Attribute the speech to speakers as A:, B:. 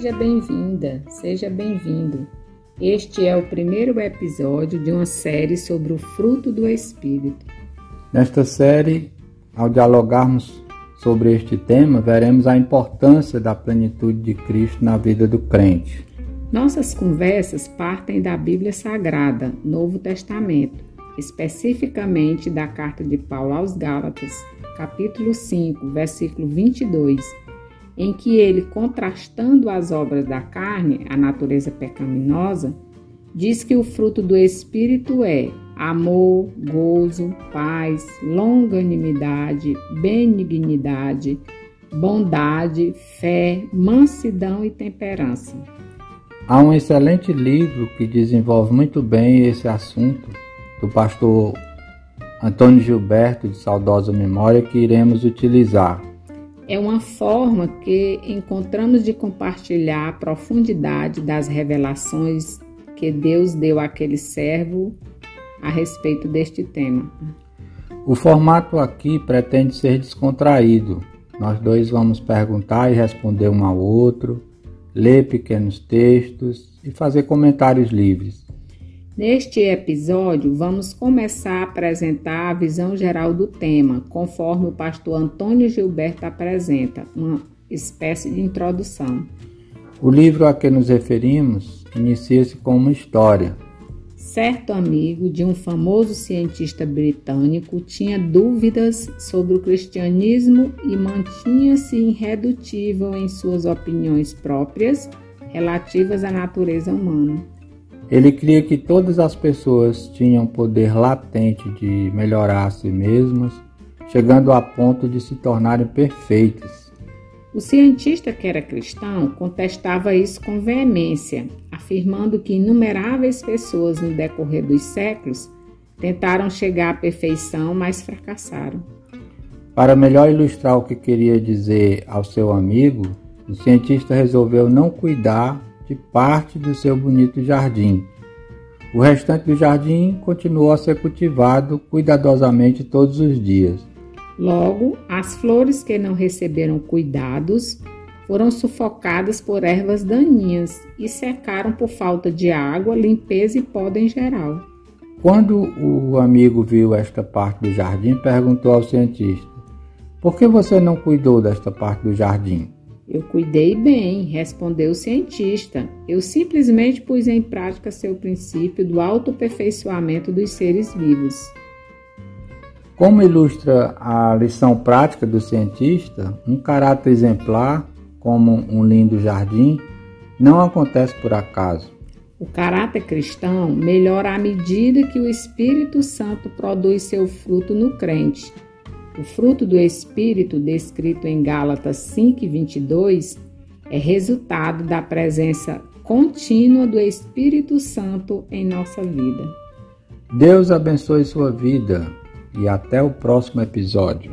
A: Seja bem-vinda, seja bem-vindo. Este é o primeiro episódio de uma série sobre o fruto do Espírito.
B: Nesta série, ao dialogarmos sobre este tema, veremos a importância da plenitude de Cristo na vida do crente.
A: Nossas conversas partem da Bíblia Sagrada, Novo Testamento, especificamente da carta de Paulo aos Gálatas, capítulo 5, versículo 22 em que ele, contrastando as obras da carne, a natureza pecaminosa, diz que o fruto do Espírito é amor, gozo, paz, longanimidade, benignidade, bondade, fé, mansidão e temperança.
B: Há um excelente livro que desenvolve muito bem esse assunto, do pastor Antônio Gilberto, de saudosa memória, que iremos utilizar
A: é uma forma que encontramos de compartilhar a profundidade das revelações que Deus deu àquele servo a respeito deste tema.
B: O formato aqui pretende ser descontraído. Nós dois vamos perguntar e responder um ao outro, ler pequenos textos e fazer comentários livres.
A: Neste episódio, vamos começar a apresentar a visão geral do tema, conforme o pastor Antônio Gilberto apresenta, uma espécie de introdução.
B: O livro a que nos referimos inicia-se com uma história.
A: Certo amigo de um famoso cientista britânico tinha dúvidas sobre o cristianismo e mantinha-se irredutível em suas opiniões próprias relativas à natureza humana.
B: Ele cria que todas as pessoas tinham poder latente de melhorar a si mesmas, chegando a ponto de se tornarem perfeitas.
A: O cientista que era cristão contestava isso com veemência, afirmando que inumeráveis pessoas no decorrer dos séculos tentaram chegar à perfeição, mas fracassaram.
B: Para melhor ilustrar o que queria dizer ao seu amigo, o cientista resolveu não cuidar de parte do seu bonito jardim. O restante do jardim continuou a ser cultivado cuidadosamente todos os dias.
A: Logo, as flores que não receberam cuidados foram sufocadas por ervas daninhas e secaram por falta de água, limpeza e poda em geral.
B: Quando o amigo viu esta parte do jardim, perguntou ao cientista: Por que você não cuidou desta parte do jardim?
A: Eu cuidei bem, respondeu o cientista. Eu simplesmente pus em prática seu princípio do autoaperfeiçoamento dos seres vivos.
B: Como ilustra a lição prática do cientista, um caráter exemplar, como um lindo jardim, não acontece por acaso.
A: O caráter cristão melhora à medida que o Espírito Santo produz seu fruto no crente o fruto do Espírito, descrito em Gálatas 5:22, é resultado da presença contínua do Espírito Santo em nossa vida.
B: Deus abençoe sua vida e até o próximo episódio.